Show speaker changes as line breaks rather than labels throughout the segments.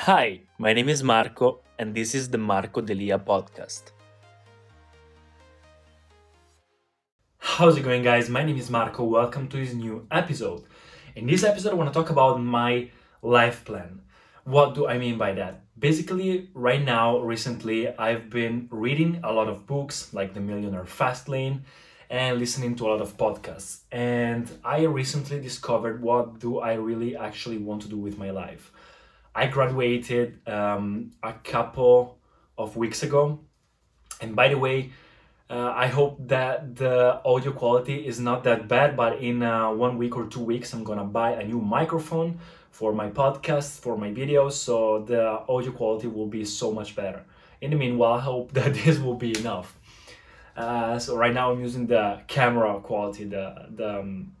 Hi, my name is Marco, and this is the Marco Delia podcast. How's it going, guys? My name is Marco. Welcome to this new episode. In this episode, I want to talk about my life plan. What do I mean by that? Basically, right now, recently, I've been reading a lot of books like The Millionaire Fast Lane and listening to a lot of podcasts. And I recently discovered what do I really actually want to do with my life. I graduated um, a couple of weeks ago. And by the way, uh, I hope that the audio quality is not that bad, but in uh, one week or two weeks, I'm gonna buy a new microphone for my podcast, for my videos, so the audio quality will be so much better. In the meanwhile, I hope that this will be enough. Uh, so right now I'm using the camera quality, the the um,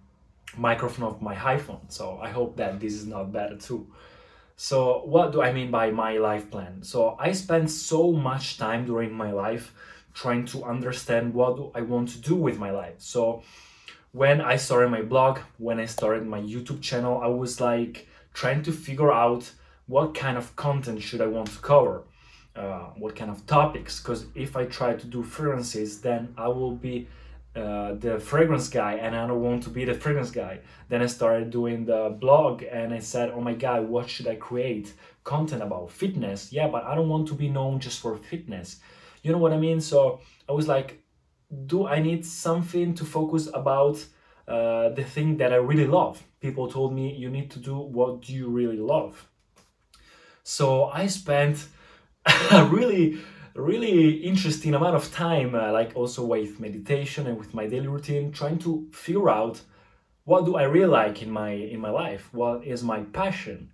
microphone of my iPhone. So I hope that this is not better too. So what do I mean by my life plan? So I spent so much time during my life trying to understand what do I want to do with my life. So when I started my blog, when I started my YouTube channel, I was like trying to figure out what kind of content should I want to cover uh, what kind of topics because if i try to do fragrances then i will be uh, the fragrance guy and i don't want to be the fragrance guy. Then i started doing the blog and i said oh my god what should i create content about? Fitness? Yeah but i don't want to be known just for fitness. You know what i mean? So i was like do i need something to focus about uh, the thing that i really love? People told me you need to do what you really love. So i spent a really really interesting amount of time uh, like also with meditation and with my daily routine trying to figure out what do i really like in my in my life? What is my passion?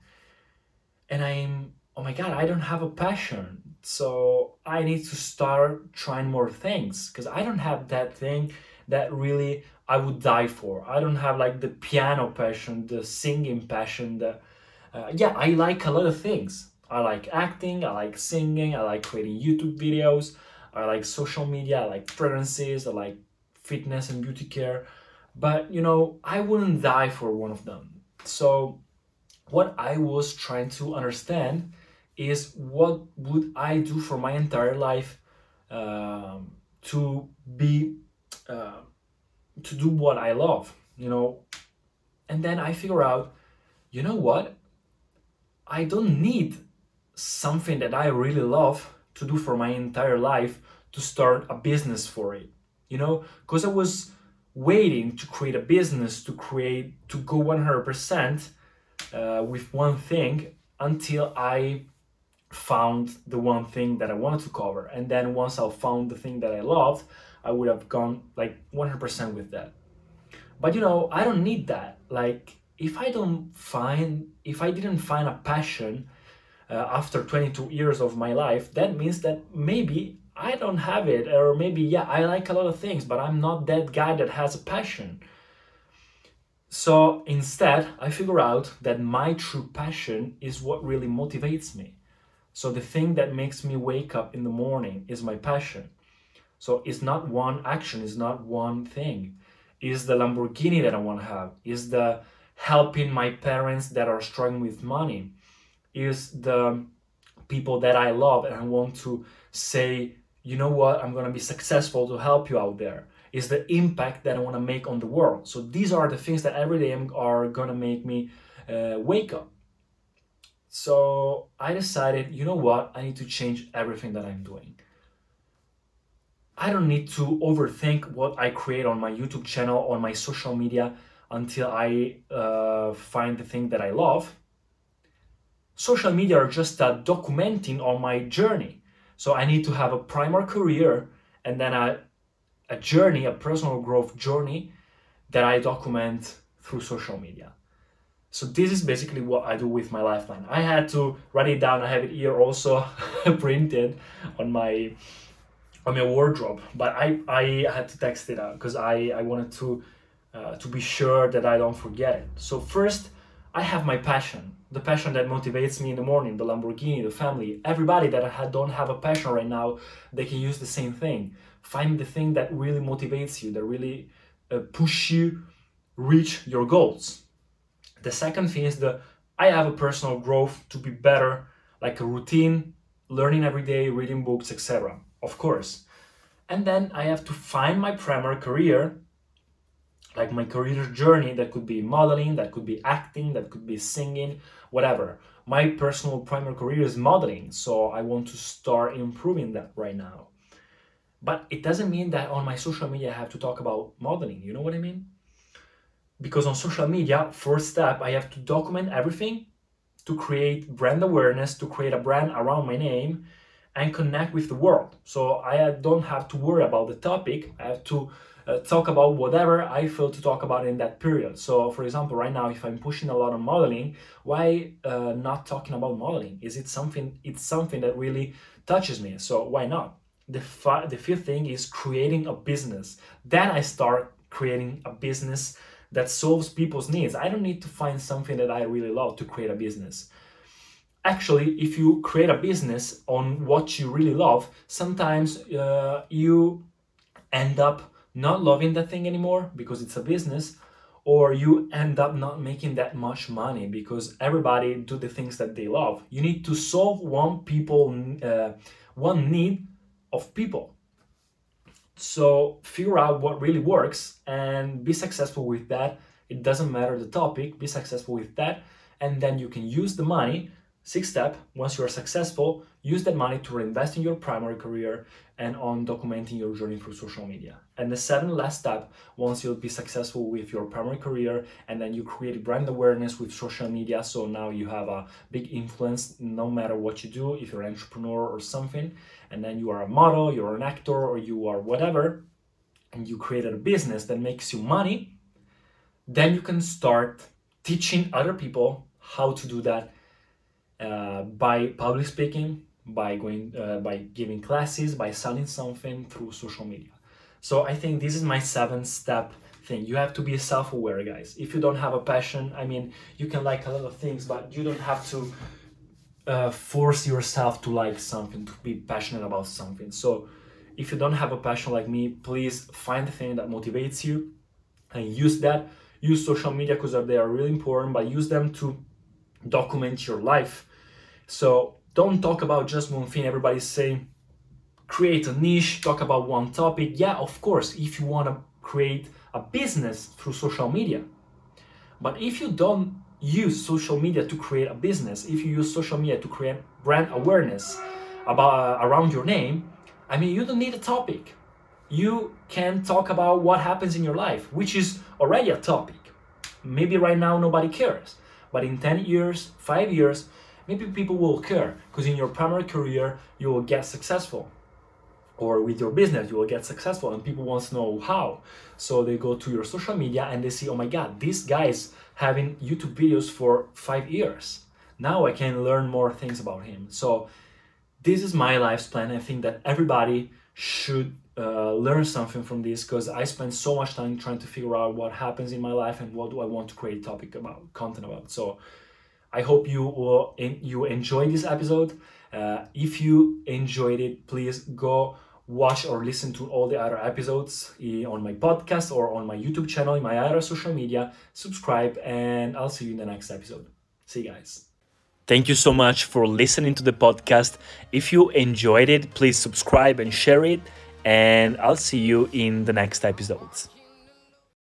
And i'm oh my god i don't have a passion. So i need to start trying more things because i don't have that thing that really i would die for. I don't have like the piano passion the singing passion the uh, yeah i like a lot of things I like acting, I like singing, I like creating YouTube videos, I like social media, I like fragrances, I like fitness and beauty care. But you know, I wouldn't die for one of them. So what I was trying to understand is what would I do for my entire life um, to be uh, to do what I love, you know. And then I figure out, you know what? I don't need something that I really love to do for my entire life to start a business for it. You know, because I was waiting to create a business to create to go 100% uh, with one thing until I found the one thing that I wanted to cover. And then once I found the thing that I loved, I would have gone like 100% with that. But you know, I don't need that. Like, if I don't find, if I didn't find a passion Uh, after 22 years of my life, that means that maybe I don't have it, or maybe, yeah, I like a lot of things, but I'm not that guy that has a passion. So instead, I figure out that my true passion is what really motivates me. So the thing that makes me wake up in the morning is my passion. So it's not one action, it's not one thing. Is the Lamborghini that I want to have? Is the helping my parents that are struggling with money? Is the people that I love and I want to say, you know what, I'm going to be successful to help you out there. Is the impact that I want to make on the world. So these are the things that every day are going to make me uh, wake up. So I decided, you know what, I need to change everything that I'm doing. I don't need to overthink what I create on my YouTube channel, on my social media until I uh, find the thing that I love social media are just uh, documenting on my journey. So I need to have a primary career and then a, a journey, a personal growth journey that I document through social media. So this is basically what I do with my lifeline. I had to write it down. I have it here also printed on my on my wardrobe, but I, I had to text it out because I, I wanted to uh, to be sure that I don't forget it. So first, I have my passion the passion that motivates me in the morning, the Lamborghini, the family, everybody that don't have a passion right now, they can use the same thing. Find the thing that really motivates you, that really uh, push you reach your goals. The second thing is the I have a personal growth to be better like a routine, learning every day, reading books, etc. Of course. And then I have to find my primary career, like my career journey that could be modeling, that could be acting, that could be singing, whatever. My personal primary career is modeling, so I want to start improving that right now. But it doesn't mean that on my social media I have to talk about modeling, you know what I mean? Because on social media, first step, I have to document everything to create brand awareness, to create a brand around my name and connect with the world. So I don't have to worry about the topic. I have to uh, talk about whatever I feel to talk about in that period. So, for example, right now, if I'm pushing a lot on modeling, why uh, not talking about modeling? Is it something? It's something that really touches me. So why not? The fi- the fifth thing is creating a business. Then I start creating a business that solves people's needs. I don't need to find something that I really love to create a business. Actually, if you create a business on what you really love, sometimes uh, you end up not loving that thing anymore because it's a business or you end up not making that much money because everybody do the things that they love you need to solve one people uh, one need of people so figure out what really works and be successful with that. It doesn't matter the topic, be successful with that. And then you can use the money. Sixth step, once you are successful, use that money to reinvest in your primary career and on documenting your journey through social media. And the seventh last step, once you'll be successful with your primary career and then you create brand awareness with social media. So now you have a big influence no matter what you do, if you're an entrepreneur or something, and then you are a model, you're an actor, or you are whatever, and you created a business that makes you money, then you can start teaching other people how to do that uh, by public speaking, by going uh, by giving classes by selling something through social media. So i think this is my seven step thing. You have to be self-aware guys. If you don't have a passion i mean you can like a lot of things but you don't have to uh, force yourself to like something to be passionate about something. So if you don't have a passion like me please find the thing that motivates you and use that. Use social media because they are really important but use them to document your life so don't talk about just one thing. Everybody's saying create a niche, talk about one topic. Yeah, of course, if you want to create a business through social media. But if you don't use social media to create a business, if you use social media to create brand awareness about uh, around your name, I mean, you don't need a topic. You can talk about what happens in your life, which is already a topic. Maybe right now nobody cares, but in 10 years, 5 years, maybe people will care because in your primary career you will get successful. Or with your business you will get successful and people want to know how. So they go to your social media and they see oh my god this guy is having youtube videos for five years. Now i can learn more things about him. So this is my life's plan. I think that everybody should uh, learn something from this because i spend so much time trying to figure out what happens in my life and what do i want to create topic about content about. So I hope you will you enjoyed this episode. Uh, if you enjoyed it, please go watch or listen to all the other episodes on my podcast or on my YouTube channel, in my other social media. Subscribe, and I'll see you in the next episode. See you guys. Thank you so much for listening to the podcast. If you enjoyed it, please subscribe and share it, and I'll see you in the next episodes.